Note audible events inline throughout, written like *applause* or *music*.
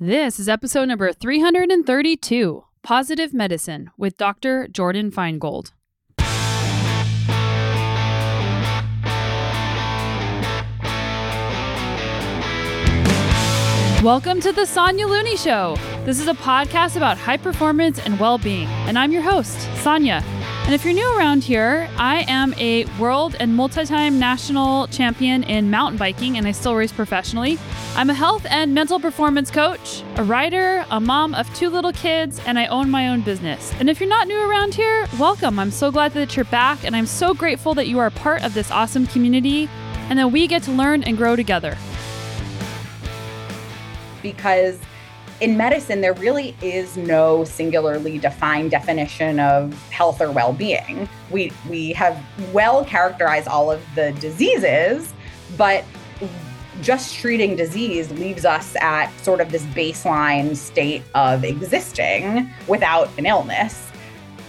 This is episode number 332 Positive Medicine with Dr. Jordyn Feingold. Welcome to the Sonya Looney Show. This is a podcast about high performance and well being, and I'm your host, Sonya. And if you're new around here, I am a world and multi time national champion in mountain biking, and I still race professionally. I'm a health and mental performance coach, a writer, a mom of two little kids, and I own my own business. And if you're not new around here, welcome. I'm so glad that you're back, and I'm so grateful that you are part of this awesome community and that we get to learn and grow together. Because in medicine, there really is no singularly defined definition of health or well-being. We we have well characterized all of the diseases, but just treating disease leaves us at sort of this baseline state of existing without an illness.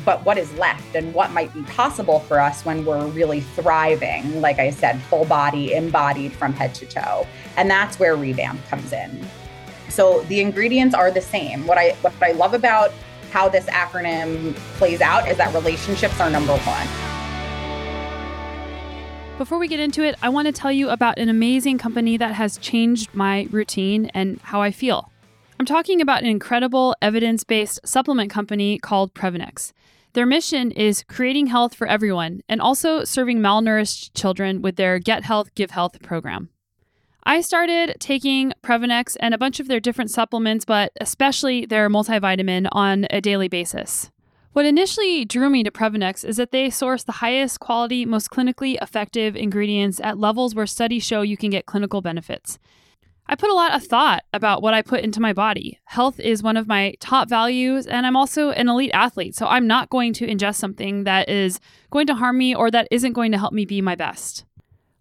But what is left and what might be possible for us when we're really thriving, like I said, full body, embodied from head to toe. And that's where revamp comes in. So the ingredients are the same. What I what I love about how this acronym plays out is that relationships are number one. Before we get into it, I want to tell you about an amazing company that has changed my routine and how I feel. I'm talking about an incredible evidence based supplement company called Previnex. Their mission is creating health for everyone and also serving malnourished children with their Get Health, Give Health program. I started taking Previnex and a bunch of their different supplements, but especially their multivitamin on a daily basis. What initially drew me to Previnex is that they source the highest quality, most clinically effective ingredients at levels where studies show you can get clinical benefits. I put a lot of thought about what I put into my body. Health is one of my top values, and I'm also an elite athlete, so I'm not going to ingest something that is going to harm me or that isn't going to help me be my best.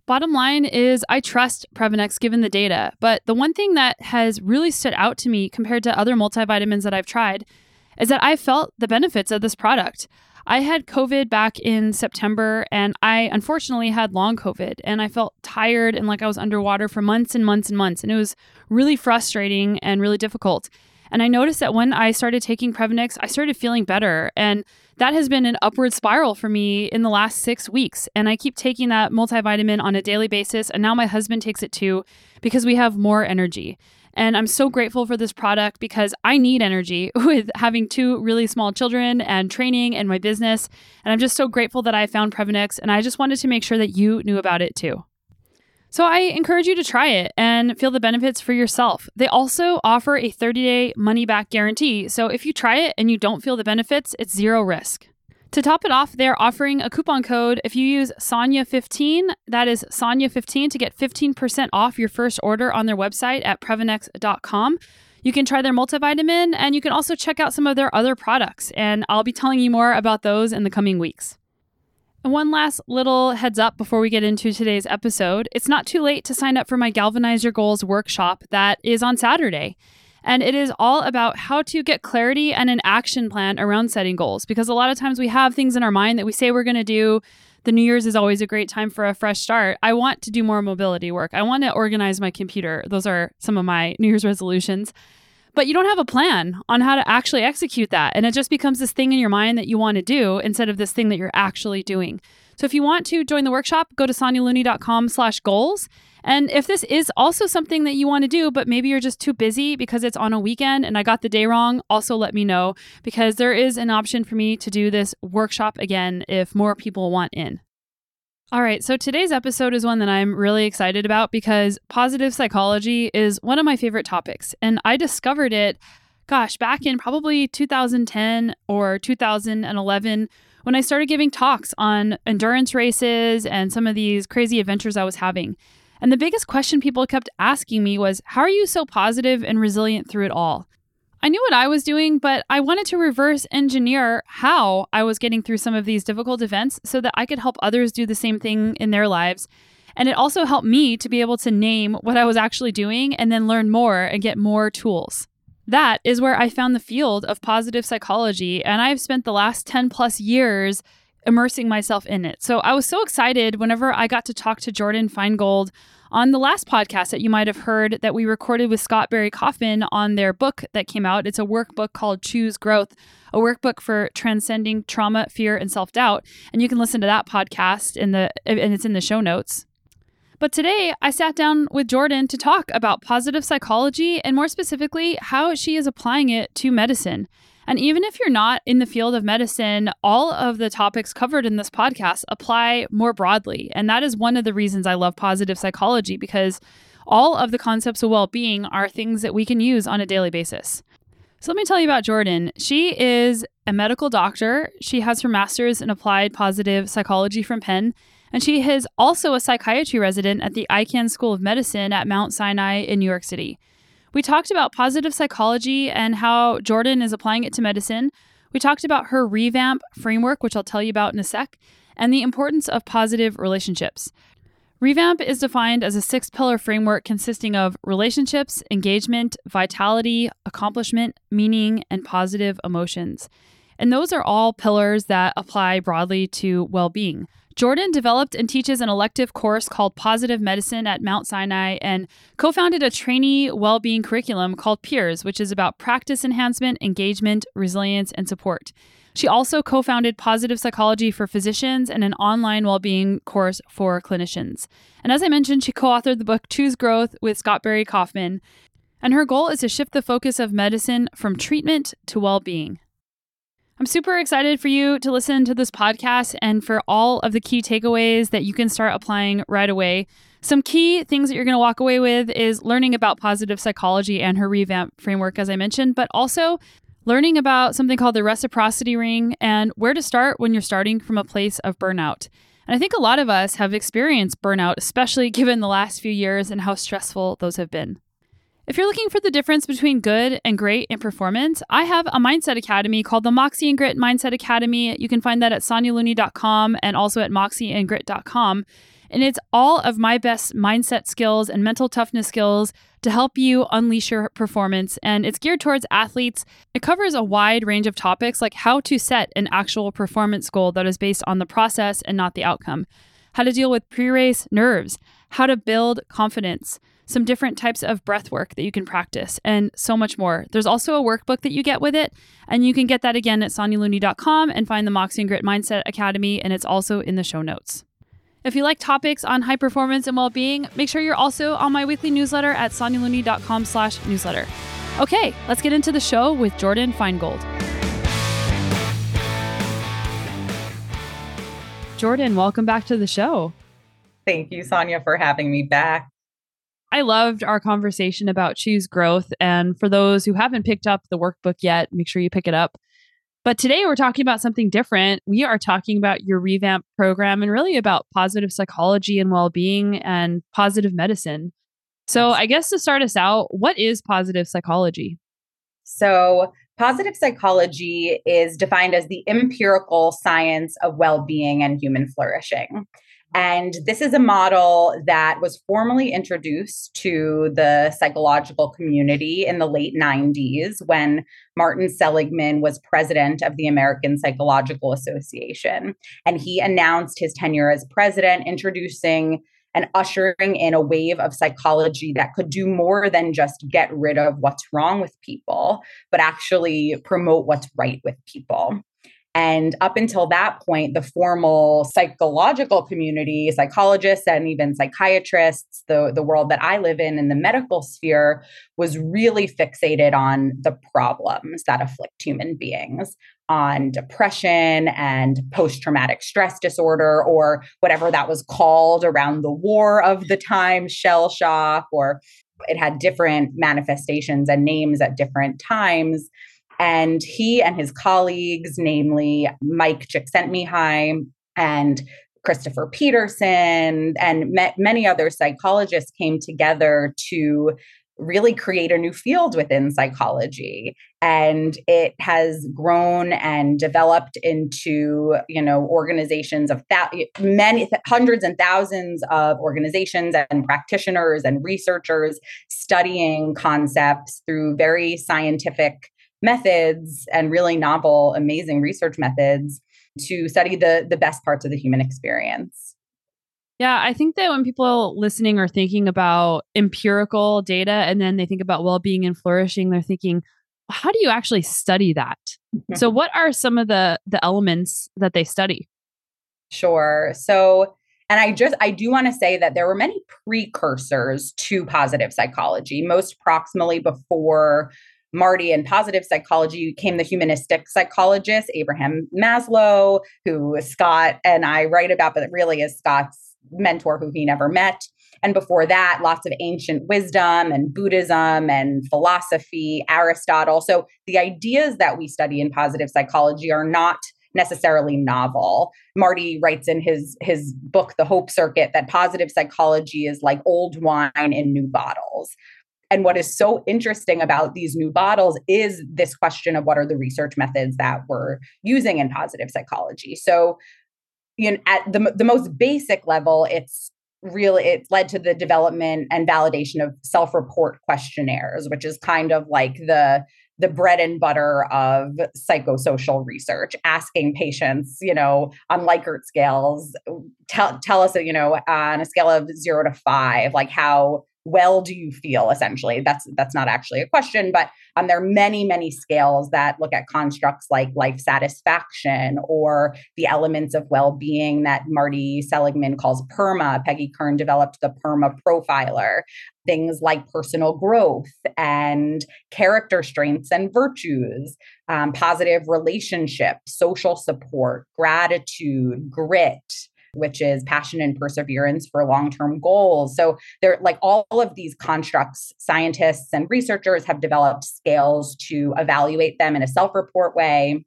Bottom line is, I trust Previnex given the data, but the one thing that has really stood out to me compared to other multivitamins that I've tried is that I felt the benefits of this product. I had COVID back in September, and I unfortunately had long COVID, and I felt tired and like I was underwater for months and months and months. And it was really frustrating and really difficult. And I noticed that when I started taking Previnex, I started feeling better. And that has been an upward spiral for me in the last six weeks. And I keep taking that multivitamin on a daily basis. And now my husband takes it too because we have more energy. And I'm so grateful for this product because I need energy *laughs* with having two really small children and training and my business. And I'm just so grateful that I found Previnex. And I just wanted to make sure that you knew about it too. So I encourage you to try it and feel the benefits for yourself. They also offer a 30 day money back guarantee. So if you try it and you don't feel the benefits, it's zero risk. To top it off, they're offering a coupon code if you use Sonya15, that is Sonya15 to get 15% off your first order on their website at Previnex.com. You can try their multivitamin and you can also check out some of their other products. And I'll be telling you more about those in the coming weeks. One last little heads up before we get into today's episode it's not too late to sign up for my Galvanize Your Goals workshop that is on Saturday. And it is all about how to get clarity and an action plan around setting goals because a lot of times we have things in our mind that we say we're going to do. The New Year's is always a great time for a fresh start. I want to do more mobility work. I want to organize my computer. Those are some of my New Year's resolutions but you don't have a plan on how to actually execute that. And it just becomes this thing in your mind that you want to do instead of this thing that you're actually doing. So if you want to join the workshop, go to sonyalooney.com slash goals. And if this is also something that you want to do, but maybe you're just too busy because it's on a weekend and I got the day wrong, also let me know because there is an option for me to do this workshop again if more people want in. All right, so today's episode is one that I'm really excited about because positive psychology is one of my favorite topics. And I discovered it, gosh, back in probably 2010 or 2011 when I started giving talks on endurance races and some of these crazy adventures I was having. And the biggest question people kept asking me was, How are you so positive and resilient through it all? I knew what I was doing, but I wanted to reverse engineer how I was getting through some of these difficult events so that I could help others do the same thing in their lives. And it also helped me to be able to name what I was actually doing and then learn more and get more tools. That is where I found the field of positive psychology, and I've spent the last 10 plus years immersing myself in it. So I was so excited whenever I got to talk to Jordyn Feingold on the last podcast that you might have heard that we recorded with Scott Barry Kaufman on their book that came out. It's a workbook called Choose Growth, a workbook for transcending trauma, fear, and self doubt. And you can listen to that podcast in the and it's in the show notes. But today, I sat down with Jordyn to talk about positive psychology and more specifically, how she is applying it to medicine. And even if you're not in the field of medicine, all of the topics covered in this podcast apply more broadly. And that is one of the reasons I love positive psychology because all of the concepts of well being are things that we can use on a daily basis. So let me tell you about Jordyn. She is a medical doctor. She has her master's in applied positive psychology from Penn, and she is also a psychiatry resident at the Icahn School of Medicine at Mount Sinai in New York City. We talked about positive psychology and how Jordyn is applying it to medicine. We talked about her revamp framework, which I'll tell you about in a sec, and the importance of positive relationships. Revamp is defined as a six pillar framework consisting of relationships, engagement, vitality, accomplishment, meaning, and positive emotions. And those are all pillars that apply broadly to well being. Jordyn developed and teaches an elective course called Positive Medicine at Mount Sinai and co founded a trainee well being curriculum called Peers, which is about practice enhancement, engagement, resilience, and support. She also co founded Positive Psychology for Physicians and an online well being course for clinicians. And as I mentioned, she co authored the book Choose Growth with Scott Barry Kaufman. And her goal is to shift the focus of medicine from treatment to well being. I'm super excited for you to listen to this podcast and for all of the key takeaways that you can start applying right away. Some key things that you're going to walk away with is learning about positive psychology and her revamp framework, as I mentioned, but also learning about something called the reciprocity ring and where to start when you're starting from a place of burnout. And I think a lot of us have experienced burnout, especially given the last few years and how stressful those have been. If you're looking for the difference between good and great in performance, I have a mindset academy called the Moxie and Grit Mindset Academy. You can find that at sonyalooney.com and also at moxieandgrit.com. And it's all of my best mindset skills and mental toughness skills to help you unleash your performance. And it's geared towards athletes. It covers a wide range of topics like how to set an actual performance goal that is based on the process and not the outcome, how to deal with pre race nerves, how to build confidence some different types of breath work that you can practice, and so much more. There's also a workbook that you get with it, and you can get that again at sonyalooney.com and find the Moxie and Grit Mindset Academy, and it's also in the show notes. If you like topics on high performance and well-being, make sure you're also on my weekly newsletter at sonyalooney.com slash newsletter. Okay, let's get into the show with Jordyn Feingold. Jordyn, welcome back to the show. Thank you, Sonya, for having me back. I loved our conversation about choose growth. And for those who haven't picked up the workbook yet, make sure you pick it up. But today we're talking about something different. We are talking about your revamp program and really about positive psychology and well being and positive medicine. So, I guess to start us out, what is positive psychology? So, positive psychology is defined as the empirical science of well being and human flourishing. And this is a model that was formally introduced to the psychological community in the late 90s when Martin Seligman was president of the American Psychological Association. And he announced his tenure as president, introducing and ushering in a wave of psychology that could do more than just get rid of what's wrong with people, but actually promote what's right with people. And up until that point, the formal psychological community, psychologists and even psychiatrists, the, the world that I live in in the medical sphere, was really fixated on the problems that afflict human beings, on depression and post traumatic stress disorder, or whatever that was called around the war of the time, shell shock, or it had different manifestations and names at different times. And he and his colleagues, namely Mike Csikszentmihalyi and Christopher Peterson and many other psychologists came together to really create a new field within psychology. And it has grown and developed into you know organizations of that many hundreds and thousands of organizations and practitioners and researchers studying concepts through very scientific methods and really novel, amazing research methods to study the, the best parts of the human experience. Yeah, I think that when people listening are thinking about empirical data and then they think about well being and flourishing, they're thinking, how do you actually study that? Mm-hmm. so, what are some of the the elements that they study? Sure. So, and I just, I do want to say that there were many precursors to positive psychology, most proximally before Marty and positive psychology came the humanistic psychologist, Abraham Maslow, who Scott and I write about, but really is Scott's mentor who he never met. And before that, lots of ancient wisdom and Buddhism and philosophy, Aristotle. So the ideas that we study in positive psychology are not necessarily novel. Marty writes in his his book The Hope Circuit that positive psychology is like old wine in new bottles. And what is so interesting about these new bottles is this question of what are the research methods that we're using in positive psychology. So, you know, at the the most basic level, it's really it led to the development and validation of self-report questionnaires, which is kind of like the the bread and butter of psychosocial research, asking patients, you know, on Likert scales, tell, tell us, you know, on a scale of zero to five, like how well do you feel essentially? That's that's not actually a question but um, there are many many scales that look at constructs like life satisfaction or the elements of well-being that marty seligman calls perma. Peggy kern developed the perma profiler. Things like personal growth and character strengths and virtues um, positive relationships social support gratitude grit which is passion and perseverance for long term goals. So, they're like all of these constructs, scientists and researchers have developed scales to evaluate them in a self report way.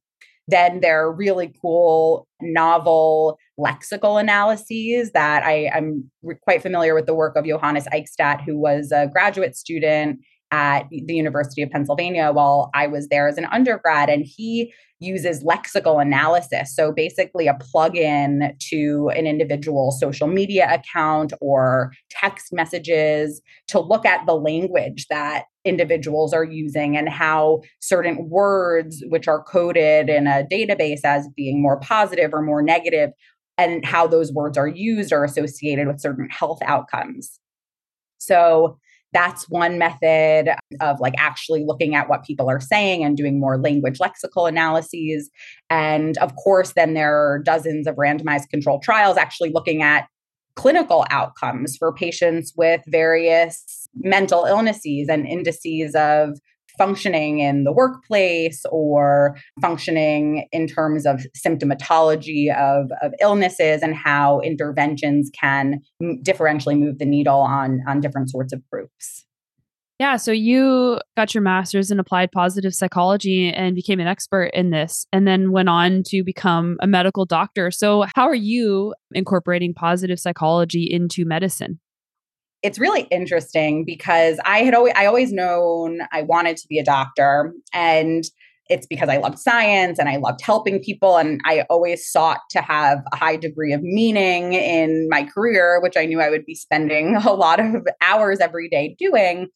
Then there are really cool, novel lexical analyses that I, am quite familiar with the work of Johannes Eichstaedt, who was a graduate student at the University of Pennsylvania while I was there as an undergrad. And he uses lexical analysis. So basically, a plug-in to an individual social media account or text messages to look at the language that individuals are using and how certain words, which are coded in a database as being more positive or more negative, and how those words are used are associated with certain health outcomes. So that's one method of like actually looking at what people are saying and doing more language lexical analyses. And of course, then there are dozens of randomized controlled trials actually looking at clinical outcomes for patients with various mental illnesses and indices of functioning in the workplace or functioning in terms of symptomatology of, of illnesses and how interventions can differentially move the needle on, on different sorts of groups. Yeah, so you got your master's in applied positive psychology and became an expert in this, and then went on to become a medical doctor. So, how are you incorporating positive psychology into medicine? It's really interesting because I had always I always known I wanted to be a doctor and it's because I loved science and I loved helping people and I always sought to have a high degree of meaning in my career which I knew I would be spending *laughs* a lot of hours every day doing.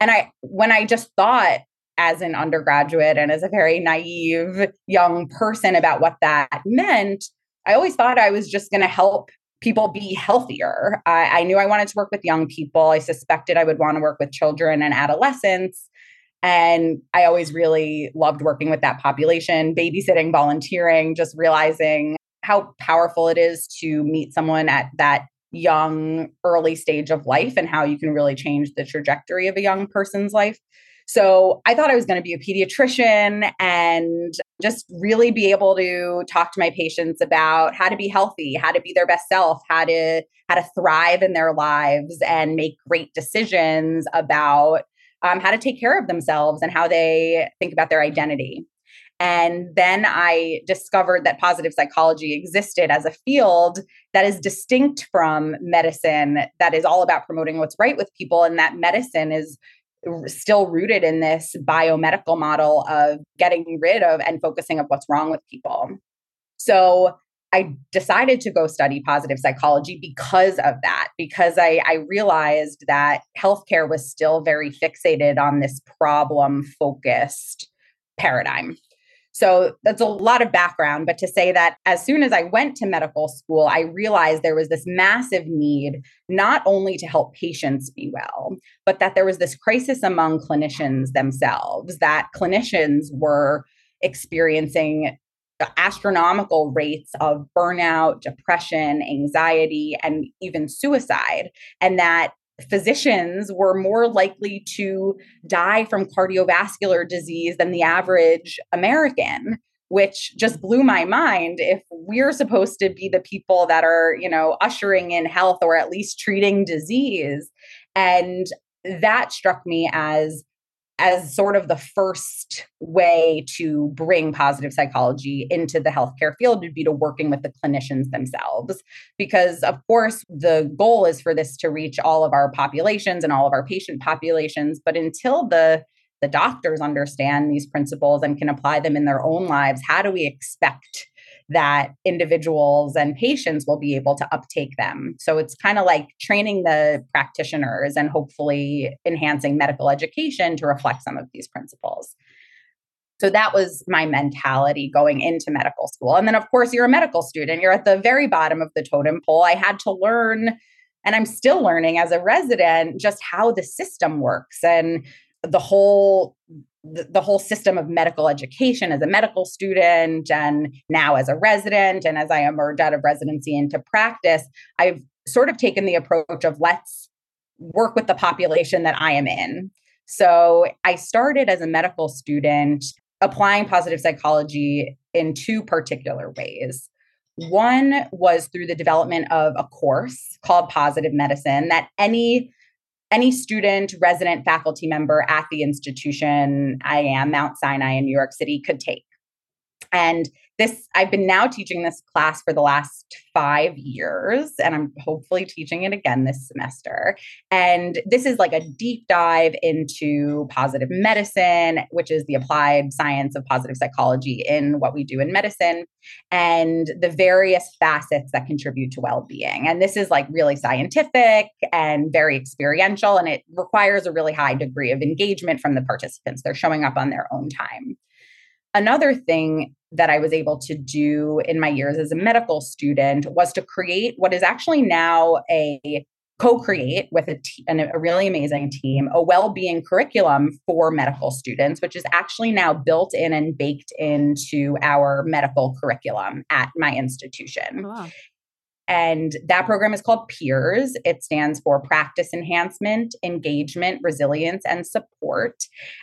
And I when I just thought as an undergraduate and as a very naive young person about what that meant I always thought I was just going to help people be healthier. I, I knew I wanted to work with young people. I suspected I would want to work with children and adolescents. And I always really loved working with that population, babysitting, volunteering, just realizing how powerful it is to meet someone at that young, early stage of life and how you can really change the trajectory of a young person's life. So I thought I was going to be a pediatrician and just really be able to talk to my patients about how to be healthy, how to be their best self, how to how to thrive in their lives and make great decisions about um, how to take care of themselves and how they think about their identity. And then I discovered that positive psychology existed as a field that is distinct from medicine, that is all about promoting what's right with people, and that medicine is still rooted in this biomedical model of getting rid of and focusing of what's wrong with people. So I decided to go study positive psychology because of that, because I, I realized that healthcare was still very fixated on this problem focused paradigm. So that's a lot of background. But to say that as soon as I went to medical school, I realized there was this massive need not only to help patients be well, but that there was this crisis among clinicians themselves, that clinicians were experiencing astronomical rates of burnout, depression, anxiety, and even suicide. And that physicians were more likely to die from cardiovascular disease than the average American which just blew my mind. If we're supposed to be the people that are you know ushering in health or at least treating disease and that struck me as as sort of the first way to bring positive psychology into the healthcare field would be to working with the clinicians themselves. Because, of course, the goal is for this to reach all of our populations and all of our patient populations. But until the the doctors understand these principles and can apply them in their own lives, how do we expect that individuals and patients will be able to uptake them. So it's kind of like training the practitioners and hopefully enhancing medical education to reflect some of these principles. So that was my mentality going into medical school. And then, of course, you're a medical student, you're at the very bottom of the totem pole. I had to learn, and I'm still learning as a resident, just how the system works and the whole the, whole system of medical education as a medical student and now as a resident and as I emerge out of residency into practice, I've sort of taken the approach of let's work with the population that I am in. So I started as a medical student applying positive psychology in two particular ways. One was through the development of a course called Positive Medicine that any any student, resident, faculty member at the institution I am, Mount Sinai in New York City, could take. And this, I've been now teaching this class for the last five years, and I'm hopefully teaching it again this semester. And this is like a deep dive into positive medicine, which is the applied science of positive psychology in what we do in medicine, and the various facets that contribute to well being. And this is like really scientific and very experiential, and it requires a really high degree of engagement from the participants. They're showing up on their own time. Another thing that I was able to do in my years as a medical student was to create what is actually now a co-create with a, really amazing team a well-being curriculum for medical students which is actually now built in and baked into our medical curriculum at my institution oh, wow. And that program is called PEERS. It stands for Practice Enhancement, Engagement, Resilience, and Support.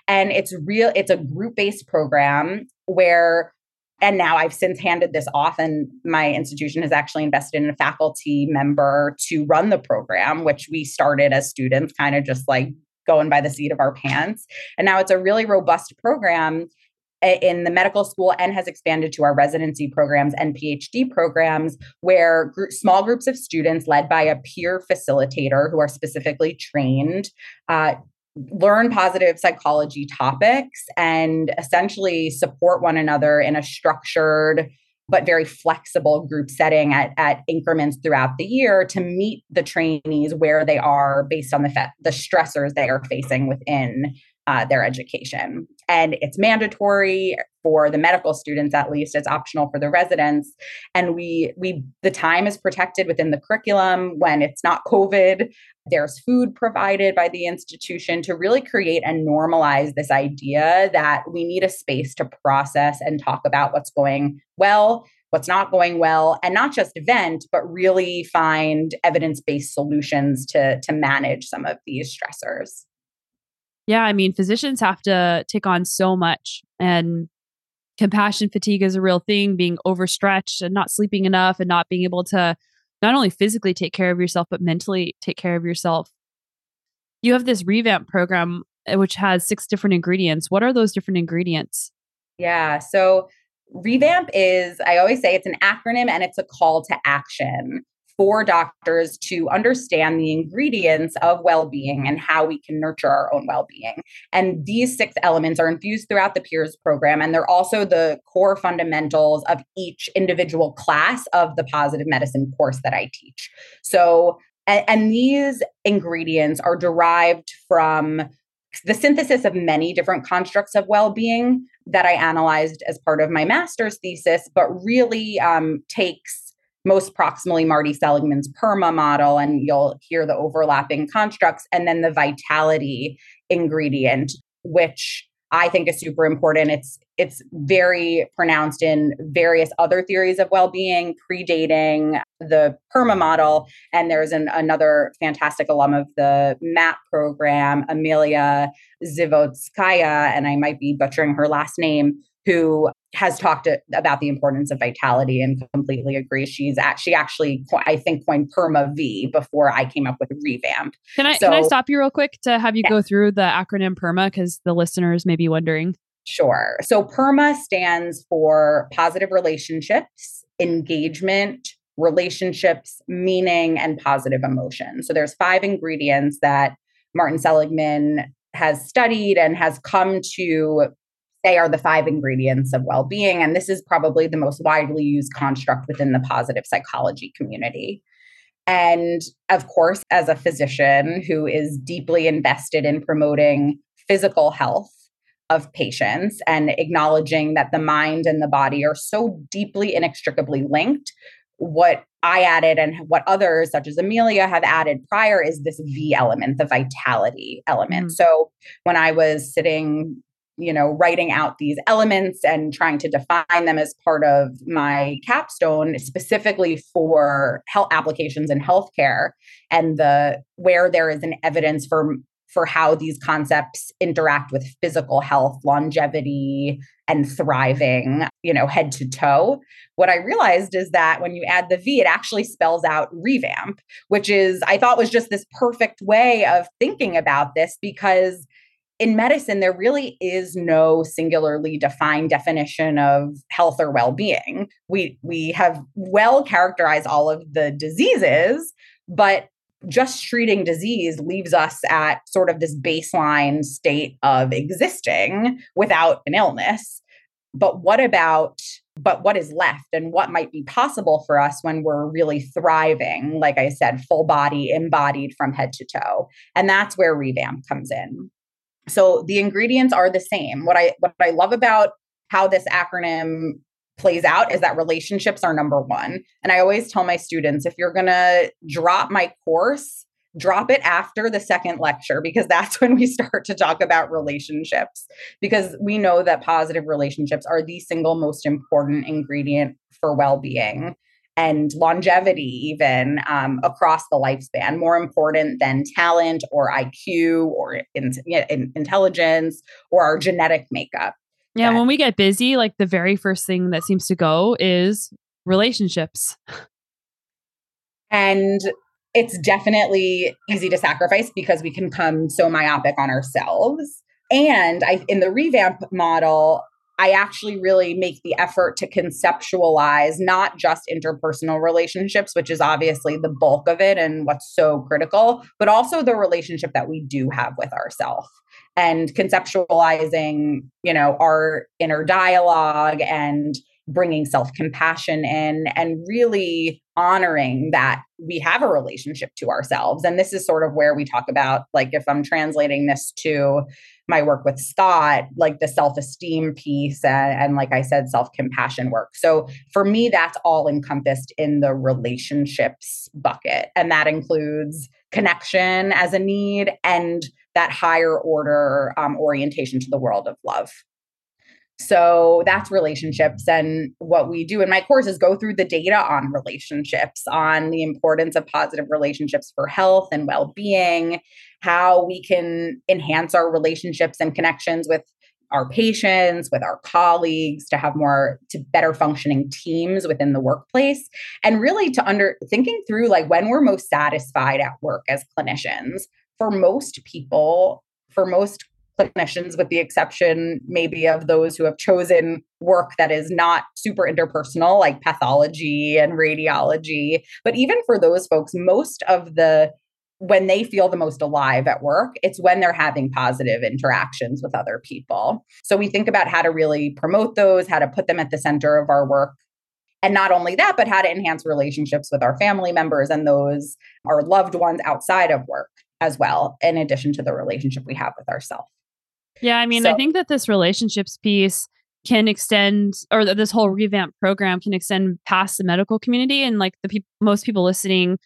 And it's real, it's a group-based program where and now I've since handed this off, and my institution has actually invested in a faculty member to run the program, which we started as students, kind of just like going by the seat of our pants. And now it's a really robust program in the medical school and has expanded to our residency programs and PhD programs, where small groups of students led by a peer facilitator who are specifically trained uh, learn positive psychology topics and essentially support one another in a structured but very flexible group setting at, at increments throughout the year to meet the trainees where they are based on the, fe- the stressors they are facing within uh, their education. And it's mandatory for the medical students, at least. It's optional for the residents. And we we the time is protected within the curriculum when it's not COVID. There's food provided by the institution to really create and normalize this idea that we need a space to process and talk about what's going well what's not going well and not just vent but really find evidence-based solutions to to manage some of these stressors yeah, I mean, physicians have to take on so much, and compassion fatigue is a real thing, being overstretched and not sleeping enough and not being able to not only physically take care of yourself, but mentally take care of yourself. You have this revamp program, uh, which has six different ingredients. What are those different ingredients? Yeah. So, revamp is, I always say it's an acronym and it's a call to action for doctors to understand the ingredients of well being and how we can nurture our own well being. And these six elements are infused throughout the PEERS program, and they're also the core fundamentals of each individual class of the positive medicine course that I teach. So, and, and these ingredients are derived from the synthesis of many different constructs of well being, that I analyzed as part of my master's thesis, but really um, takes most proximally Marty Seligman's PERMA model, and you'll hear the overlapping constructs, and then the vitality ingredient, which I think is super important. It's it's very pronounced in various other theories of well-being, predating the PERMA model. And there's an, another fantastic alum of the MAP program, Amelia Zivotskaya, and I might be butchering her last name, who has talked about the importance of vitality and completely agrees. She's at, she actually, I think, coined PERMA V before I came up with revamp. Can I so, can I stop you real quick to have you yeah. go through the acronym PERMA because the listeners may be wondering. Sure. So PERMA stands for positive relationships, engagement, relationships, meaning, and positive emotion. So there's five ingredients that Martin Seligman has studied and has come to they are the five ingredients of well being. And this is probably the most widely used construct within the positive psychology community. And of course, as a physician who is deeply invested in promoting physical health of patients and acknowledging that the mind and the body are so deeply inextricably linked, what I added and what others, such as Amelia, have added prior is this V element, the vitality element. Mm. So when I was sitting you know, writing out these elements and trying to define them as part of my capstone, specifically for health applications in healthcare and the where there is an evidence for for how these concepts interact with physical health, longevity, and thriving, you know, head to toe. What I realized is that when you add the V, it actually spells out revamp, which is, I thought was just this perfect way of thinking about this because in medicine, there really is no singularly defined definition of health or well-being. We we have well characterized all of the diseases, but just treating disease leaves us at sort of this baseline state of existing without an illness. But what about but what is left and what might be possible for us when we're really thriving like i said full body embodied from head to toe and that's where revamp comes in so the ingredients are the same. What I what I love about how this acronym plays out is that relationships are number 1. And I always tell my students if you're going to drop my course, drop it after the second lecture because that's *laughs* when we start to talk about relationships because we know that positive relationships are the single most important ingredient for well-being and longevity, even um, across the lifespan, more important than talent or IQ or in, in, intelligence or our genetic makeup. Yeah, when we get busy, like the very first thing that seems to go is relationships. And it's definitely easy to sacrifice because we can come so myopic on ourselves. And I in the revamp model, I actually really make the effort to conceptualize not just interpersonal relationships, which is obviously the bulk of it and what's so critical, but also the relationship that we do have with ourselves and conceptualizing, you know, our inner dialogue and bringing self compassion in and really honoring that we have a relationship to ourselves. And this is sort of where we talk about, like, if I'm translating this to my work with Scott, like the self esteem piece, and, and, like I said, self compassion work. So for me, that's all encompassed in the relationships bucket. And that includes connection as a need and that higher order um, orientation to the world of love. So that's relationships. And what we do in my course is go through the data on relationships, on the importance of positive relationships for health and well being, how we can enhance our relationships and connections with our patients, with our colleagues, to have more, to better functioning teams within the workplace. And really to under thinking through like when we're most satisfied at work as clinicians. For most people, for most clinicians, with the exception maybe of those who have chosen work that is not super interpersonal, like pathology and radiology. But even for those folks, most of the when they feel the most alive at work, it's when they're having positive interactions with other people. So we think about how to really promote those, how to put them at the center of our work. And not only that, but how to enhance relationships with our family members and those, our loved ones outside of work as well, in addition to the relationship we have with ourselves. Yeah, I mean, so, I think that this relationships piece can extend or that this whole revamp program can extend past the medical community and like the people most people listening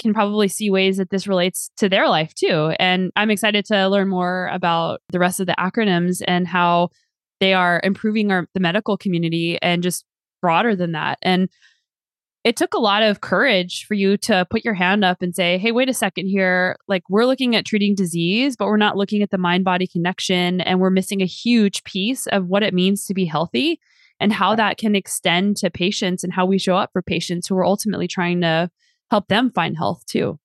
can probably see ways that this relates to their life too. And i'm excited to learn more about the rest of the acronyms and how they are improving our the medical community and just broader than that. And it took a lot of courage for you to put your hand up and say, hey, wait a second here. Like, we're looking at treating disease, but we're not looking at the mind body connection. And we're missing a huge piece of what it means to be healthy and how that can extend to patients and how we show up for patients who are ultimately trying to help them find health too.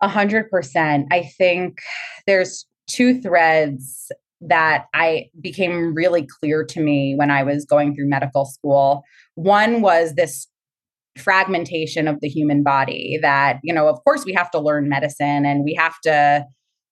A hundred percent. I think there's two threads that I became really clear to me when I was going through medical school. One was this fragmentation of the human body that, you know, of course we have to learn medicine and we have to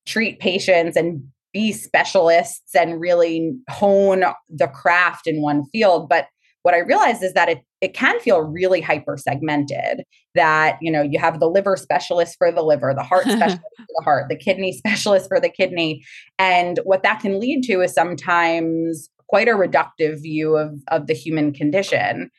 treat patients and be specialists and really hone the craft in one field. But what I realized is that it it can feel really hyper segmented that you know you have the liver specialist for the liver the heart *laughs* specialist for the heart the kidney *laughs* specialist for the kidney and what that can lead to is sometimes quite a reductive view of of the human condition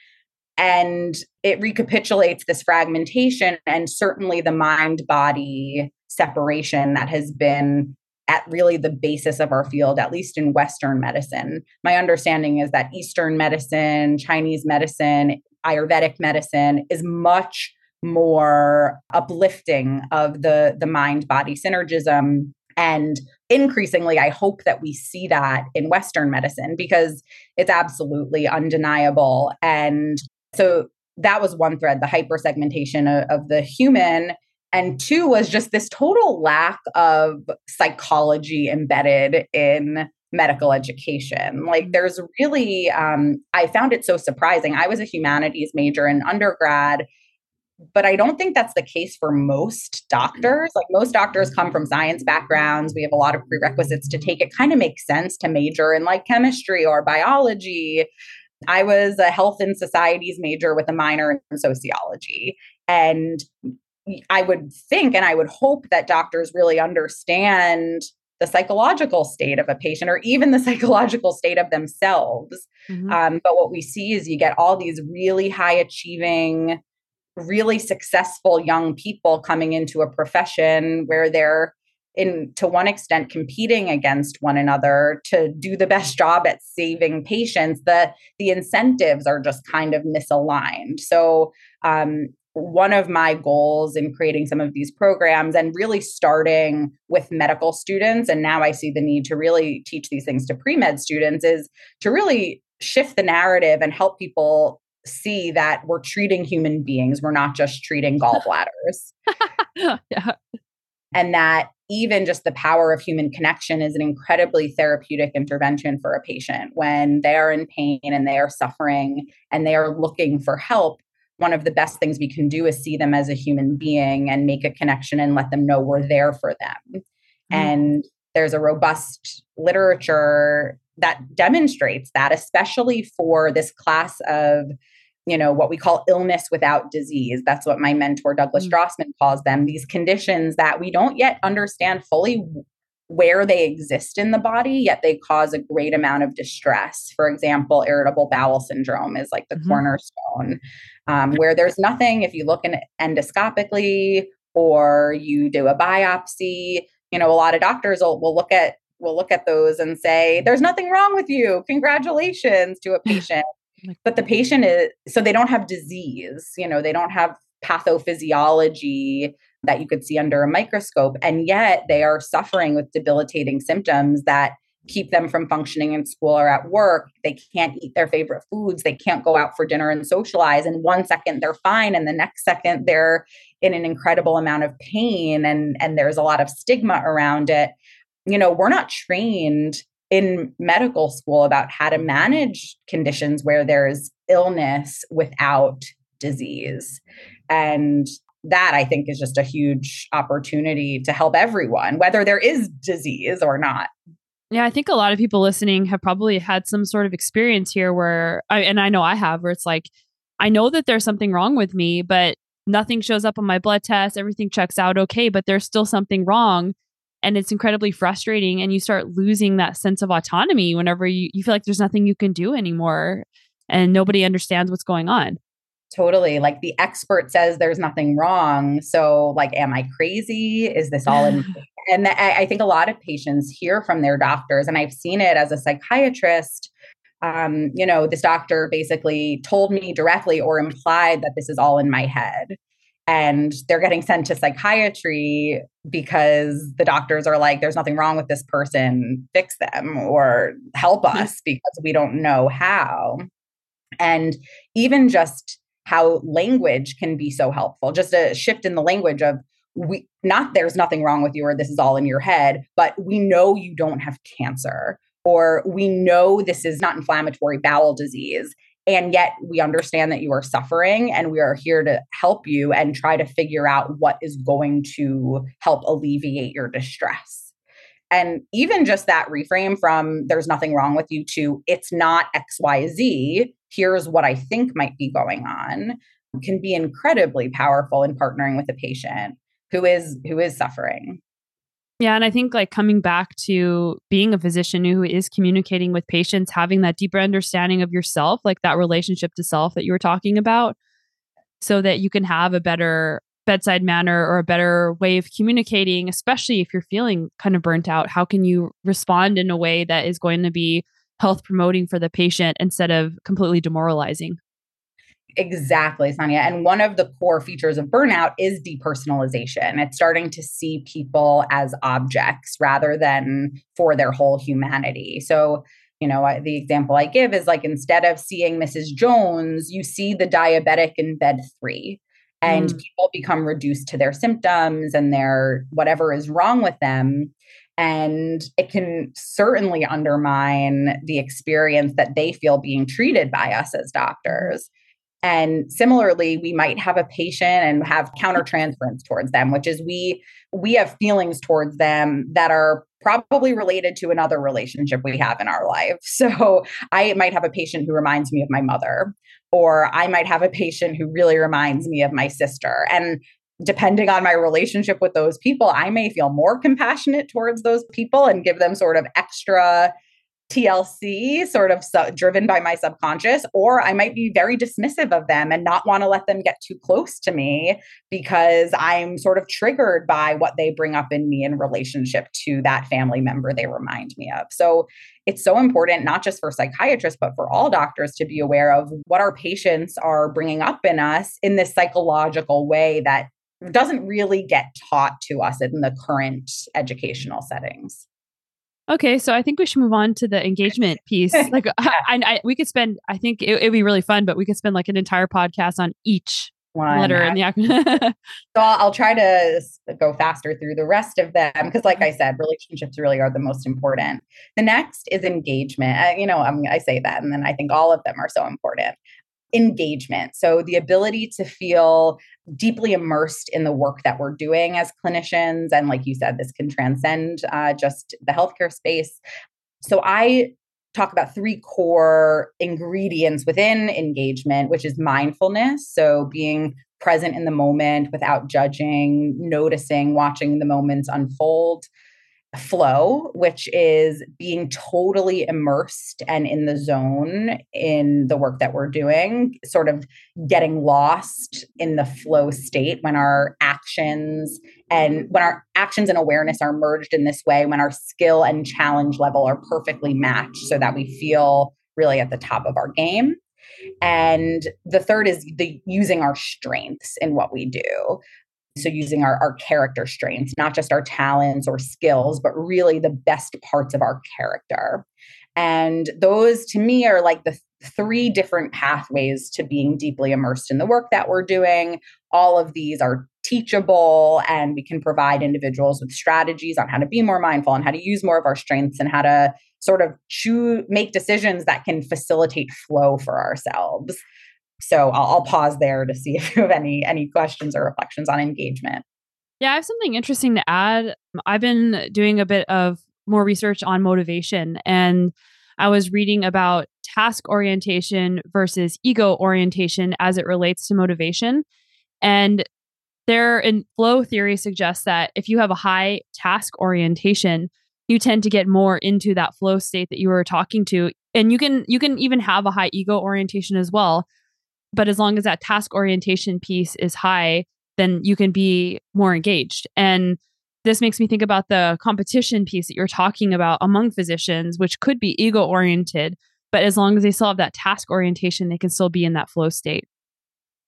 and it recapitulates this fragmentation and certainly the mind body separation that has been at really the basis of our field, at least in Western medicine. My understanding is that Eastern medicine, Chinese medicine, Ayurvedic medicine is much more uplifting of the, the mind body synergism. And increasingly, I hope that we see that in Western medicine because it's absolutely undeniable. And so that was one thread the hypersegmentation of, of the human. And two was just this total lack of psychology embedded in medical education. Like, mm. there's really, um, I found it so surprising. I was a humanities major in undergrad, but I don't think that's the case for most doctors. Like, most doctors come from science backgrounds. We have a lot of prerequisites to take. It kind of makes sense to major in like chemistry or biology. I was a health and societies major with a minor in sociology. And I would think and I would hope that doctors really understand the psychological state of a patient or even the *laughs* psychological state of themselves. Mm-hmm. Um, but what we see is you get all these really high achieving, really successful young people coming into a profession where they're in to one extent competing against one another to do the best job at saving patients the the incentives are just kind of misaligned. So um, one of my goals in creating some of these programs and really starting with medical students and now i see the need to really teach these things to pre-med students is to really shift the narrative and help people see that we're treating human beings. We're not just treating *laughs* gallbladders. *laughs* Yeah and that even just the power of human connection is an incredibly therapeutic intervention for a patient. When they are in pain and they are suffering and they are looking for help one of the best things we can do is see them as a human being and make a connection and let them know we're there for them. Mm and there's a robust literature that demonstrates that especially for this class of you know what we call illness without disease. That's what my mentor douglas mm. Drossman calls them these conditions that we don't yet understand fully where they exist in the body yet they cause a great amount of distress. For example irritable bowel syndrome is like the mm-hmm. cornerstone um, where there's nothing if you look in endoscopically or you do a biopsy you know a lot of doctors will, will look at will look at those and say there's nothing wrong with you. Congratulations to a *laughs* patient but the patient is so they don't have disease you know they don't have pathophysiology that you could see under a microscope and yet they are suffering with debilitating symptoms that keep them from functioning in school or at work. They can't eat their favorite foods. They can't go out for dinner and socialize and one second they're fine and the next second they're in an incredible amount of pain and and there's a lot of stigma around it. You know we're not trained in medical school about how to manage conditions where there's illness without disease. And that I think is just a huge opportunity to help everyone, whether there is disease or not. Yeah, I think a lot of people listening have probably had some sort of experience here where, and I know I have, where it's like, I know that there's something wrong with me, but nothing shows up on my blood test. Everything checks out okay, but there's still something wrong and it's incredibly frustrating and you start losing that sense of autonomy whenever you, you feel like there's nothing you can do anymore and nobody understands what's going on. Totally. Like the expert says there's nothing wrong so like am i crazy? Is this all in *sighs* and I think a lot of patients hear from their doctors and i've seen it as a psychiatrist. Um, you know this doctor basically told me directly or implied that this is all in my head and they're getting sent to psychiatry because the doctors are like there's nothing wrong with this person. Fix them or help mm-hmm. us because we don't know how. And even just how language can be so helpful just a shift in the language of we not there's nothing wrong with you or this is all in your head but we know you don't have cancer or we know this is not inflammatory bowel disease and yet we understand that you are suffering and we are here to help you and try to figure out what is going to help alleviate your distress. And even just that reframe from there's nothing wrong with you to it's not XYZ, here's what I think might be going on can be incredibly powerful in partnering with a patient who is who is suffering. Yeah. And I think like coming back to being a physician who is communicating with patients, having that deeper understanding of yourself, like that relationship to self that you were talking about, so that you can have a better bedside manner or a better way of communicating, especially if you're feeling kind of burnt out. How can you respond in a way that is going to be health promoting for the patient instead of completely demoralizing? Exactly, Sonya. And one of the core features of burnout is depersonalization. It's starting to see people as objects rather than for their whole humanity. So, you know, I, the example I give is like instead of seeing Mrs. Jones, you see the diabetic in bed three, and mm. people become reduced to their symptoms and their whatever is wrong with them. And it can certainly undermine the experience that they feel being treated by us as doctors. And similarly, we might have a patient and have countertransference towards them, which is we we have feelings towards them that are probably related to another relationship we have in our life. *laughs* So I might have a patient who reminds me of my mother, or I might have a patient who really reminds me of my sister. And depending on my relationship with those people, I may feel more compassionate towards those people and give them sort of extra TLC, sort of driven by my subconscious, or I might be very dismissive of them and not want to let them get too close to me because I'm sort of triggered by what they bring up in me in relationship to that family member they remind me of. So it's so important, not just for psychiatrists, but for all doctors to be aware of what our patients are bringing up in us in this psychological way that doesn't really get taught to us in the current educational settings. Okay, so I think we should move on to the engagement piece. *laughs* Like, I, I, we could spend. I think it would be really fun, but we could spend like an entire podcast on each One. letter in the *laughs* acronym. *laughs* so I'll, I'll, try to go faster through the rest of them because, like I said, relationships really are the most important. The next is engagement. Uh, you know, I'm, I say that, and then I think all of them are so important engagement. So, the ability to feel deeply immersed in the work that we're doing as clinicians. And, like you said, this can transcend uh, just the healthcare space. So, I talk about three core ingredients within engagement, which is mindfulness. So, being present in the moment without judging, noticing, watching the moments unfold flow, which is being totally immersed and in the zone in the work that we're doing, sort of getting lost in the flow state when our actions and when our actions and awareness are merged in this way, when our skill and challenge level are perfectly matched so that we feel really at the top of our game. And the third is the using our strengths in what we do. So, using our, our character strengths, not just our talents or skills, but really the best parts of our character. And those to me are like the three different pathways to being deeply immersed in the work that we're doing. All of these are teachable, and we can provide individuals with strategies on how to be more mindful and how to use more of our strengths and how to sort of choose, make decisions that can facilitate flow for ourselves. So I'll, I'll pause there to see *laughs* if you have any any questions or reflections on engagement. Yeah, I have something interesting to add. I've been doing a bit of more research on motivation and I was reading about task orientation versus ego orientation as it relates to motivation. And There in flow theory suggests that if you have a high task orientation, you tend to get more into that flow state that you were talking to. And you can you can even have a high ego orientation as well. But as long as that task orientation piece is high, then you can be more engaged. And this makes me think about the competition piece that you're talking about among physicians, which could be ego oriented, but as long as they still have that task orientation, they can still be in that flow state.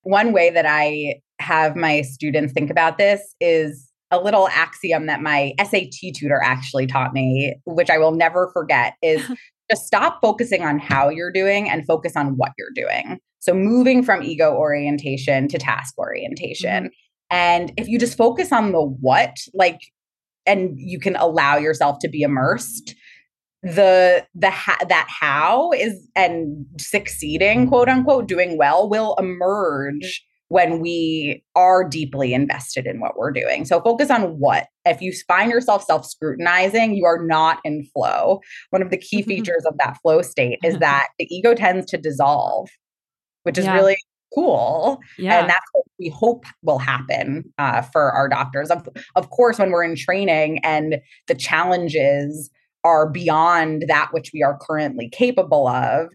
One way that I have my students think about this is a little axiom that my SAT tutor actually taught me, which I will never forget, is *laughs* just stop focusing on how you're doing and focus on what you're doing. So moving from ego orientation to task orientation. Mm-hmm. And if you just focus on the what, like, and you can allow yourself to be immersed, the the ha- that how is and succeeding quote unquote doing well will emerge when we are deeply invested in what we're doing. So focus on what. If you find yourself self scrutinizing, you are not in flow. One of the key features of that flow state is that the ego tends to dissolve, which is yeah. really cool. Yeah. And that's what we hope will happen uh, for our doctors. Of, of course, when we're in training and the challenges are beyond that which we are currently capable of,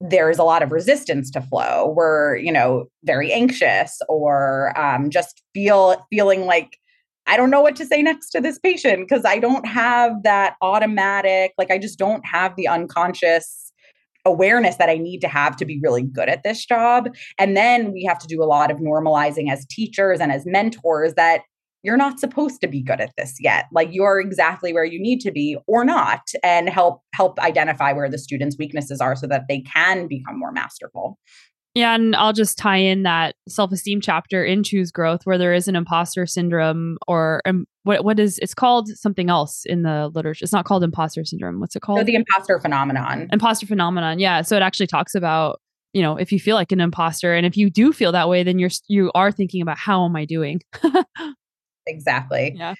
there's a lot of resistance to flow. We're, you know, very anxious or um, just feel feeling like I don't know what to say next to this patient because I don't have that automatic, like I just don't have the unconscious awareness that I need to have to be really good at this job. And then we have to do a lot of normalizing as teachers and as mentors that you're not supposed to be good at this yet. Like you're exactly where you need to be or not and help help identify where the students' weaknesses are so that they can become more masterful. Yeah, and I'll just tie in that self-esteem chapter in Choose Growth where there is an imposter syndrome or um, what what is it's called something else in the literature. It's not called imposter syndrome. What's it called? So the imposter phenomenon. Imposter phenomenon. Yeah, so it actually talks about, you know, if you feel like an imposter and if you do feel that way then you're you are thinking about how am I doing? *laughs* exactly. Yeah.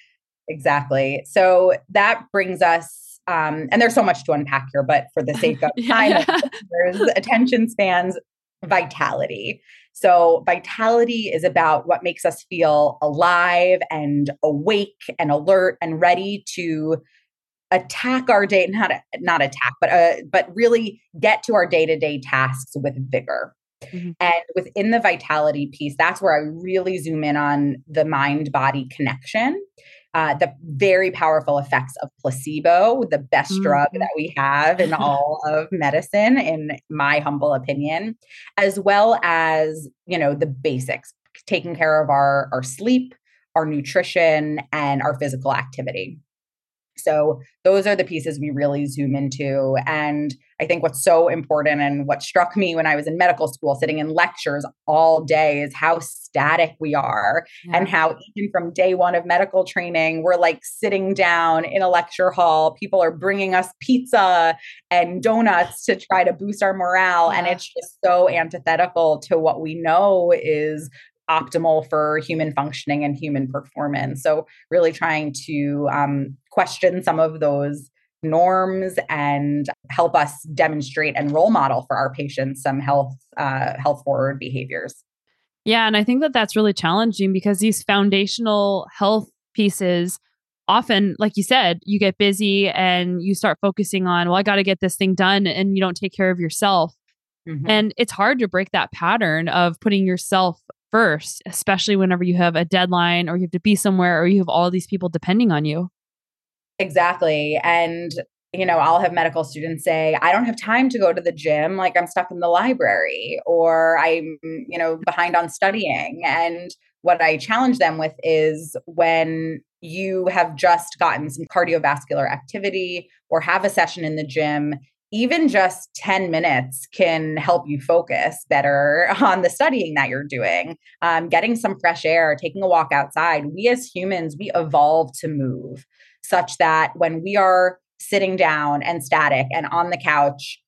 Exactly. So that brings us um, and there's so much to unpack here, but for the *laughs* sake of time, yeah. *laughs* there's attention spans vitality. So, vitality is about what makes us feel alive and awake and alert and ready to attack our day not not attack but uh, but really get to our day-to-day tasks with vigor mm-hmm. and within the vitality piece that's where i really zoom in on the mind body connection uh, the very powerful effects of placebo, the best mm-hmm. drug that we have in all of medicine, in my humble opinion, as well as you know the basics, taking care of our our sleep, our nutrition, and our physical activity. So those are the pieces we really zoom into. And I think what's so important and what struck me when I was in medical school, sitting in lectures all day, is how static we are yeah. and how even from day one of medical training, we're like sitting down in a lecture hall. People are bringing us pizza and donuts to try to boost our morale. Yeah. And it's just so antithetical to what we know is optimal for human functioning and human performance. So, really trying to um, question some of those norms and help us demonstrate and role model for our patients some health uh, health forward behaviors. Yeah, and I think that that's really challenging because these foundational health pieces often like you said you get busy and you start focusing on well I got to get this thing done and you don't take care of yourself. Mm-hmm. And it's hard to break that pattern of putting yourself first, especially whenever you have a deadline or you have to be somewhere or you have all these people depending on you. Exactly. And, you know, I'll have medical students say, I don't have time to go to the gym. Like I'm stuck in the library or I'm, you know, behind on studying. And what I challenge them with is when you have just gotten some cardiovascular activity or have a session in the gym, even just 10 minutes can help you focus better *laughs* on the studying that you're doing. Um, getting some fresh air, taking a walk outside. We as humans, we evolve to move such that when we are sitting down and static and on the couch,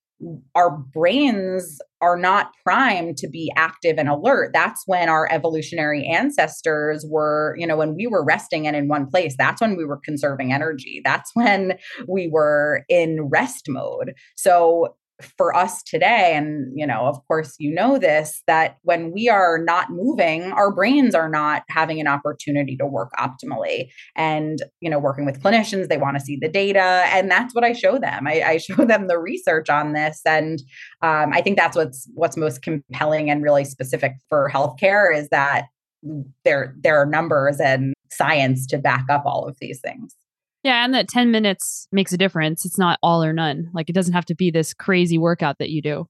our brains are not primed to be active and alert. That's when our evolutionary ancestors were, you know, when we were resting and in one place, that's when we were conserving energy. That's when we were in rest mode. So for us today and you know of course you know this that when we are not moving our brains are not having an opportunity to work optimally. And you know working with clinicians they want to see the data and that's what i show them. I, I *laughs* show them the research on this and um, i think that's what's what's most compelling and really specific for healthcare is that there there are numbers and science to back up all of these things yeah, and that 10 minutes makes a difference. It's not all or none. Like it doesn't have to be this crazy workout that you do.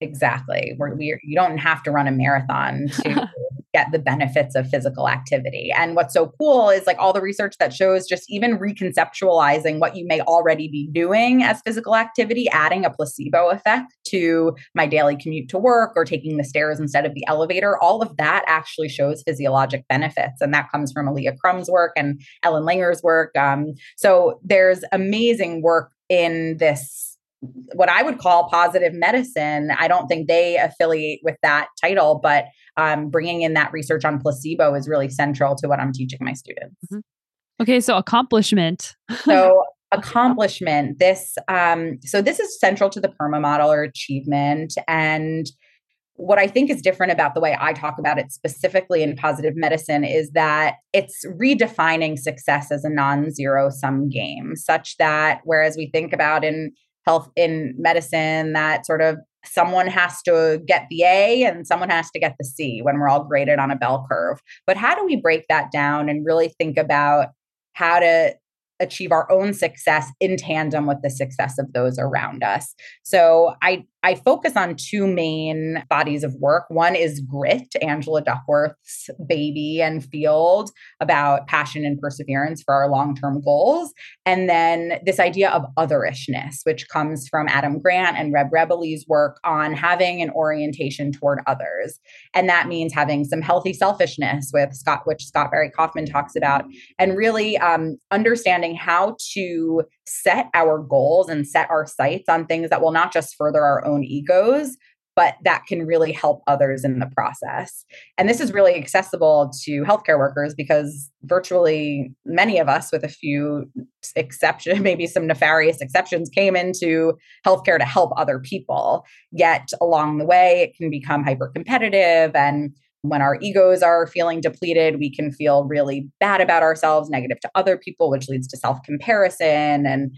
Exactly. We're, we're, you don't have to run a marathon *laughs* to get the benefits of physical activity. And what's so cool is like all the research that shows just even reconceptualizing what you may already be doing as physical activity, adding a placebo effect to my daily commute to work or taking the stairs instead of the elevator, all of that actually shows physiologic benefits. And that comes from Alia Crum's work and Ellen Langer's work. Um, so there's amazing work in this what I would call positive medicine. I don't think they affiliate with that title, but um, bringing in that research on placebo is really central to what I'm teaching my students. Mm-hmm. Okay, so accomplishment. so *laughs* accomplishment. This um, so this is central to the PERMA model or achievement, and what I think is different about the way I talk about it specifically in positive medicine is that it's redefining success as a non zero sum game, such that whereas we think about in health in medicine that sort of someone has to get the A and someone has to get the C when we're all graded on a bell curve. But how do we break that down and really think about how to achieve our own success in tandem with the success of those around us. So I I focus on two main bodies of work. One is Grit, Angela Duckworth's baby and field about passion and perseverance for our long-term goals. And then this idea of otherishness, which comes from Adam Grant and Reb Rebele's work on having an orientation toward others. And that means having some healthy selfishness with Scott, which Scott Barry Kaufman talks about, and really um, understanding how to set our goals and set our sights on things that will not just further our own egos, but that can really help others in the process. And this is really accessible to healthcare workers because virtually many of us, with a few exceptions, *laughs* maybe some nefarious exceptions, came into healthcare to help other people. Yet along the way, it can become hyper competitive and when our egos are feeling depleted, we can feel really bad about ourselves, negative to other people, which leads to self comparison. And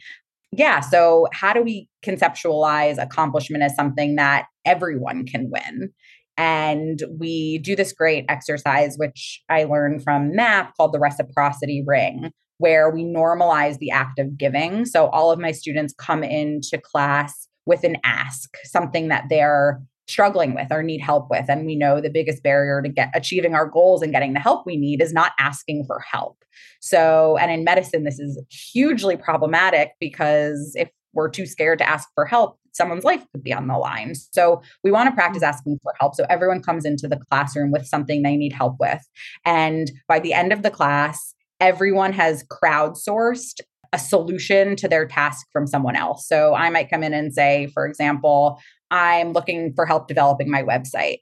yeah, so how do we conceptualize accomplishment as something that everyone can win? And we do this great exercise, which I learned from MAPP called the reciprocity ring, where we normalize the act of giving. So all of my students come into class with an ask, something that they're struggling with or need help with. And we know the biggest barrier to get achieving our goals and getting the help we need is not asking for help. So and in medicine this is hugely problematic because if we're too scared to ask for help someone's life could be on the line. So we want to practice mm. asking for help. So everyone comes into the classroom with something they need help with. And by the end of the class everyone has crowdsourced a solution to their task from someone else. So I might come in and say, for example, I'm looking for help developing my website.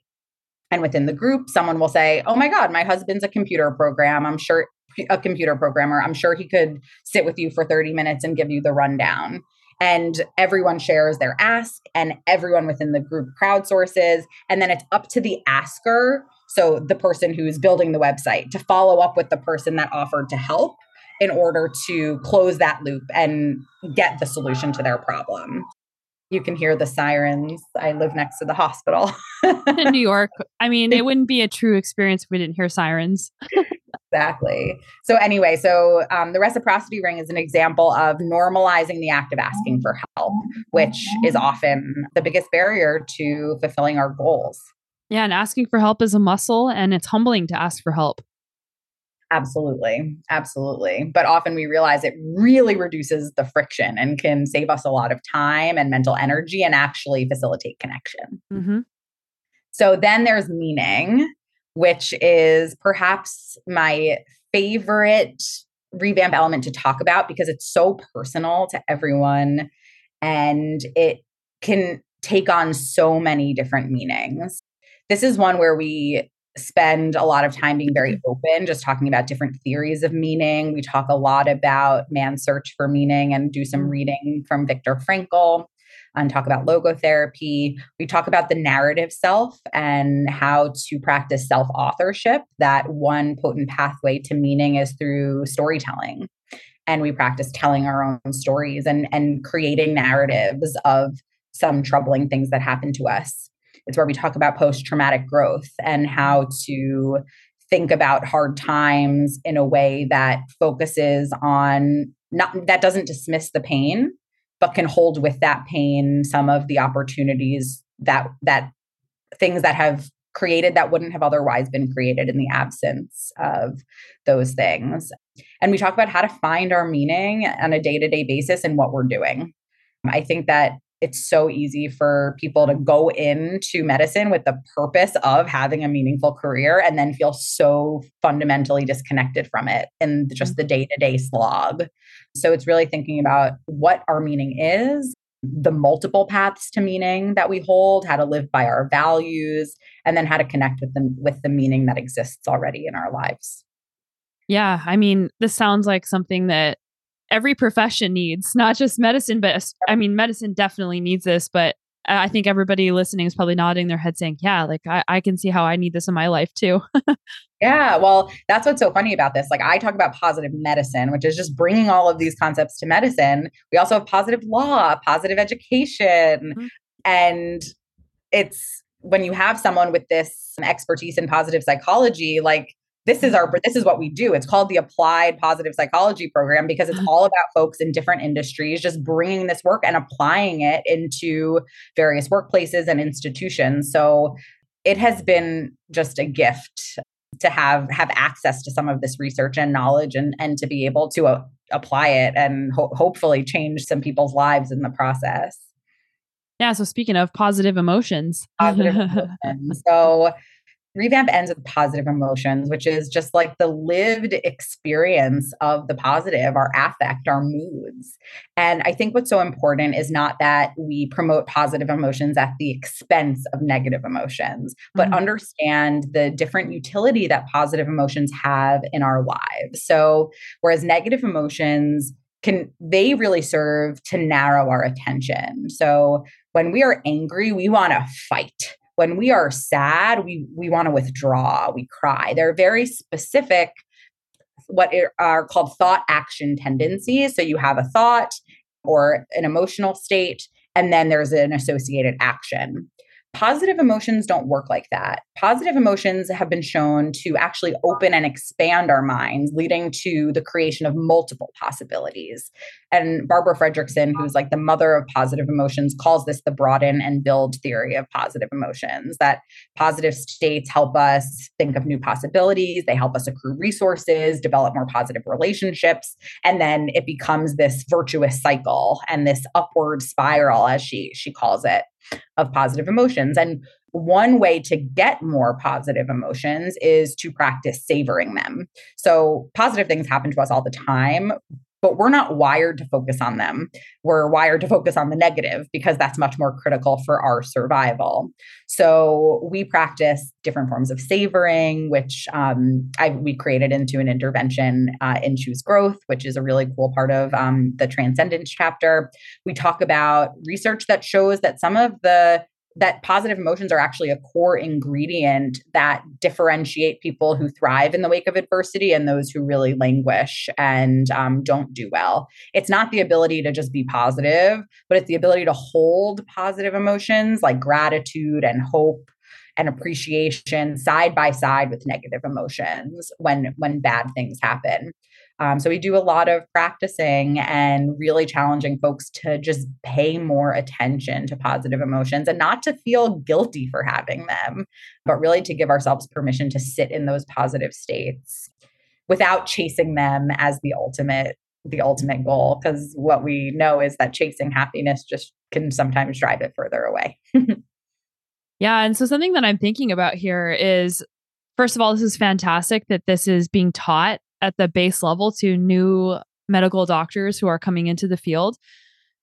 And within the group, someone will say, Oh my God, my husband's a computer program. I'm sure a computer programmer. I'm sure he could sit with you for 30 minutes and give you the rundown. And everyone shares their ask, and everyone within the group crowdsources. And then it's up to the asker, so the person who's building the website, to follow up with the person that offered to help in order to close that loop and get the solution to their problem you can hear the sirens. I live next to the hospital in New *laughs* York. I mean, it wouldn't be a true experience if we didn't hear sirens. exactly. So, anyway, so um, the reciprocity ring is an example of normalizing the act of asking for help, which is often the biggest barrier to fulfilling our goals. Yeah, and asking for help is a muscle, and it's humbling to ask for help. Absolutely. Absolutely. But often we realize it really reduces the friction and can save us a lot of time and mental energy and actually facilitate connection. Mm-hmm. So then there's meaning, which is perhaps my favorite revamp element to talk about because it's so personal to everyone and it can take on so many different meanings. This is one where we spend a lot of time being very open, just talking about different theories of meaning. We talk a lot about man's search for meaning and do some mm-hmm. reading from Viktor Frankl. and talk about logotherapy. We talk about the narrative self and how to practice self authorship. That one potent pathway to meaning is through storytelling. And we practice telling our own stories and, and creating narratives of some troubling things that happen to us. It's where we talk about post traumatic growth and how to think about hard times in a way that focuses on not that doesn't dismiss the pain but can hold with that pain some of the opportunities that that things that have created that wouldn't have otherwise been created in the absence of those things. And we talk about how to find our meaning on a day-to-day basis in what we're doing. I think that it's so easy for people to go into medicine with the purpose of having a meaningful career and then feel so fundamentally disconnected from it in just the day to day slog. So it's really thinking about what our meaning is, the multiple paths to meaning that we hold, how to live by our values, and then how to connect with them with the meaning that exists already in our lives. Yeah, I mean, this sounds like something that every profession needs, not just medicine, but I mean, medicine definitely needs this, but I think everybody listening is probably nodding their head saying, yeah, like I, I can see how I need this in my life too. *laughs* yeah. Well, that's what's so funny about this. Like I talk about positive medicine, which is just bringing all of these concepts to medicine. We also have positive law, positive education. Mm-hmm. And it's when you have someone with this expertise in positive psychology, like this is our this is what we do. It's called the applied positive psychology program because it's all about folks in different industries just bringing this work and applying it into various workplaces and institutions. So it has been just a gift to have have access to some of this research and knowledge and and to be able to uh, apply it and ho- hopefully change some people's lives in the process. Yeah so speaking of positive emotions. Positive *laughs* emotions. So revamp ends with positive emotions, which is just like the lived experience of the positive, our affect, our moods. And I think what's so important is not that we promote positive emotions at the expense of negative emotions, but mm-hmm. understand the different utility that positive emotions have in our lives. So, whereas negative emotions, can they really serve to narrow our attention. So when we are angry, we want to fight when we are sad we we want to withdraw we cry. They're very specific what are called thought action tendencies. So you have a thought or an emotional state and then there's an associated action Positive emotions don't work like that. Positive emotions have been shown to actually open and expand our minds, leading to the creation of multiple possibilities. And Barbara Fredrickson, who's like the mother of positive emotions, calls this the broaden and build theory of positive emotions. That positive states help us think of new possibilities, they help us accrue resources, develop more positive relationships, and then it becomes this virtuous cycle and this upward spiral, as she she calls it of positive emotions. And one way to get more positive emotions is to practice savoring them. So, positive things happen to us all the time, but we're not wired to focus on them. We're wired to focus on the negative because that's much more critical for our survival. So we practice different forms of savoring, which um, I, we created into an intervention uh, in Choose Growth, which is a really cool part of um, the Transcendence chapter. We talk about research that shows that some of the that positive emotions are actually a core ingredient that differentiate people who thrive in the wake of adversity and those who really languish and um, don't do well. It's not the ability to just be positive, but it's the ability to hold positive emotions like gratitude and hope and appreciation side by side with negative emotions when when bad things happen um, so we do a lot of practicing and really challenging folks to just pay more attention to positive emotions and not to feel guilty for having them, but really to give ourselves permission to sit in those positive states without chasing them as the ultimate the ultimate goal because what we know is that chasing happiness just can sometimes drive it further away. *laughs* yeah, and so something that I'm thinking about here is first of all this is fantastic that this is being taught at the base level to new medical doctors who are coming into the field.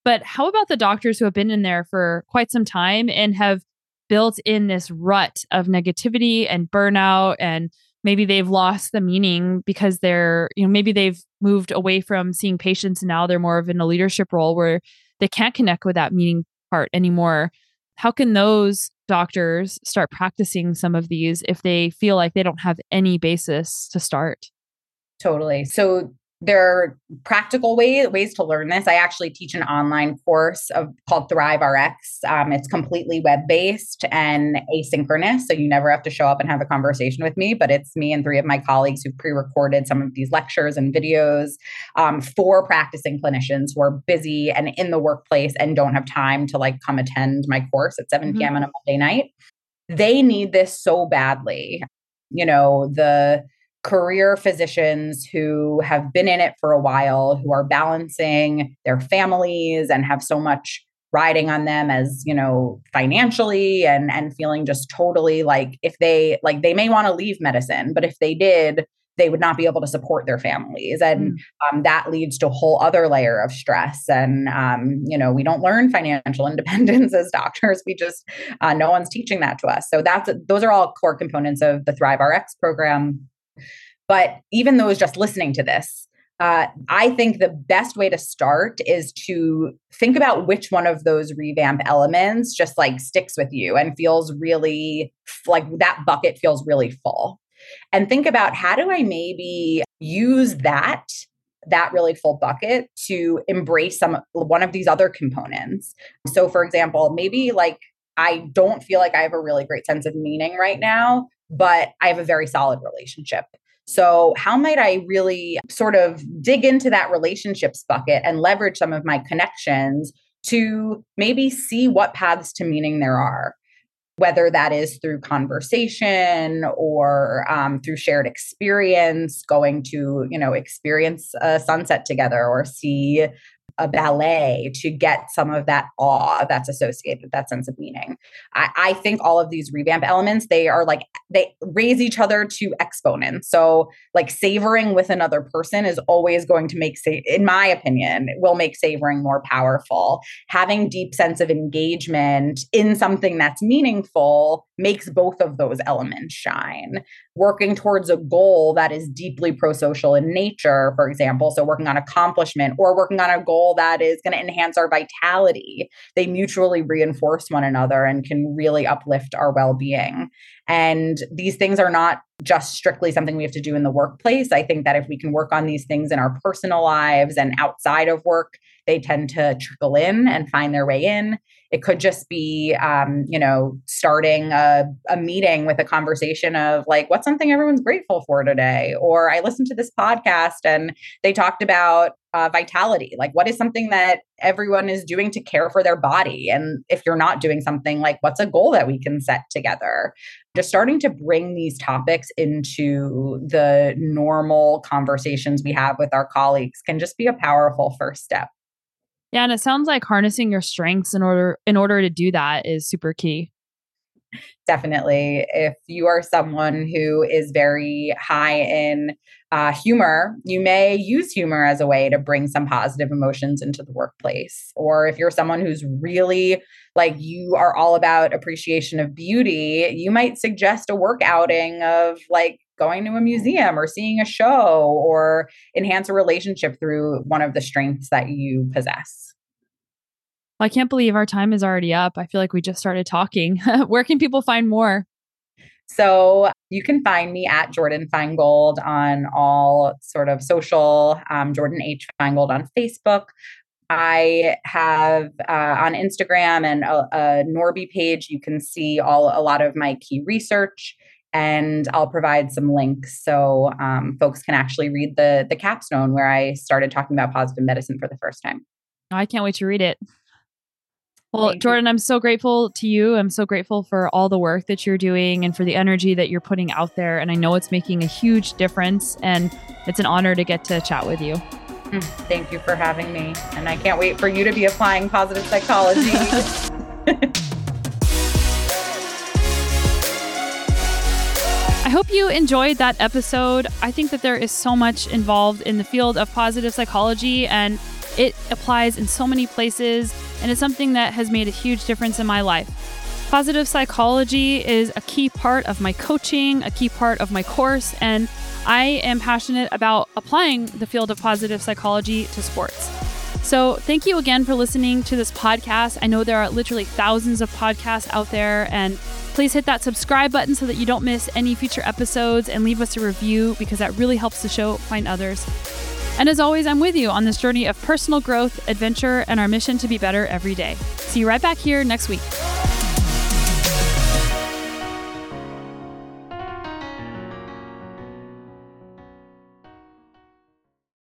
But how about the doctors who have been in there for quite some time and have built in this rut of negativity and burnout and maybe they've lost the meaning because they're, you know, maybe they've moved away from seeing patients and now they're more of in a leadership role where they can't connect with that meaning part anymore. How can those doctors start practicing some of these if they feel like they don't have any basis to start? Totally. So there are practical ways ways to learn this. I actually teach an online course of called Thrive RX. Um, it's completely web based and asynchronous, so you never have to show up and have a conversation with me. But it's me and three of my colleagues who pre recorded some of these lectures and videos um, for practicing clinicians who are busy and in the workplace and don't have time to like come attend my course at 7 p.m. Mm-hmm. on a Monday night. They need this so badly. You know the career physicians who have been in it for a while, who are balancing their families and have so much riding on them as you know financially and and feeling just totally like if they like they may want to leave medicine but if they did they would not be able to support their families. And mm. um, that leads to a whole other layer of stress. And um, you know we don't learn financial *laughs* independence as doctors. We just uh, no one's teaching that to us. So that's those are all core components of the thrive rx program but even those just listening to this, uh, I think the best way to start is to think about which one of those revamp elements just like sticks with you and feels really like that bucket feels really full. And think about how do I maybe use that that really full bucket to embrace some one of these other components. So for example, maybe like I don't feel like I have a really great sense of meaning right now, but I have a very solid relationship. So, how might I really sort of dig into that relationships bucket and leverage some of my connections to maybe see what paths to meaning there are? Whether that is through conversation or um, through shared experience, going to, you know, experience a sunset together or see a ballet to get some of that awe that's associated with that sense of meaning. I, I, think all of these revamp elements, they are like, they raise each other to exponents. So, like, savoring with another person is always going to make, in my opinion, will make savoring more powerful. Having deep sense of engagement in something that's meaningful makes both of those elements shine. Working towards a goal that is deeply pro social in nature, for example, so working on accomplishment or working on a goal that is going to enhance our vitality, they mutually reinforce one another and can really uplift our well being. And these things are not just strictly something we have to do in the workplace. I think that if we can work on these things in our personal lives and outside of work, they tend to trickle in and find their way in. It could just be, um, you know, starting a, a meeting with a conversation of like, what's something everyone's grateful for today? Or I listened to this podcast and they talked about uh, vitality. Like, what is something that everyone is doing to care for their body? And if you're not doing something, like, what's a goal that we can set together? Just starting to bring these topics into the normal conversations we have with our colleagues can just be a powerful first step. Yeah, and it sounds like harnessing your strengths in order in order to do that is super key. Definitely. If you are someone who is very high in uh, humor, you may use humor as a way to bring some positive emotions into the workplace. Or if you're someone who's really like you are all about appreciation of beauty, you might suggest a work outing of like going to a museum or seeing a show or enhance a relationship through one of the strengths that you possess. Well, I can't believe our time is already up. I feel like we just started talking. *laughs* Where can people find more? So you can find me at Jordyn Feingold on all sort of social, um, Jordyn H. Feingold on Facebook. I have uh, on Instagram and a, a Norby page. You can see all a lot of my key research and I'll provide some links so um, folks can actually read the the capstone where I started talking about positive medicine for the first time. I can't wait to read it. Well, Thank Jordyn, you. I'm so grateful to you. I'm so grateful for all the work that you're doing and for the energy that you're putting out there. And I know it's making a huge difference. And it's an honor to get to chat with you. Mm, thank you for having me. And I can't wait for you to be applying positive psychology. *laughs* I hope you enjoyed that episode. I think that there is so much involved in the field of positive psychology and it applies in so many places and it's something that has made a huge difference in my life. Positive psychology is a key part of my coaching, a key part of my course, and I am passionate about applying the field of positive psychology to sports. So, thank you again for listening to this podcast. I know there are literally thousands of podcasts out there, and please hit that subscribe button so that you don't miss any future episodes and leave us a review because that really helps the show find others. And as always, I'm with you on this journey of personal growth, adventure, and our mission to be better every day. See you right back here next week.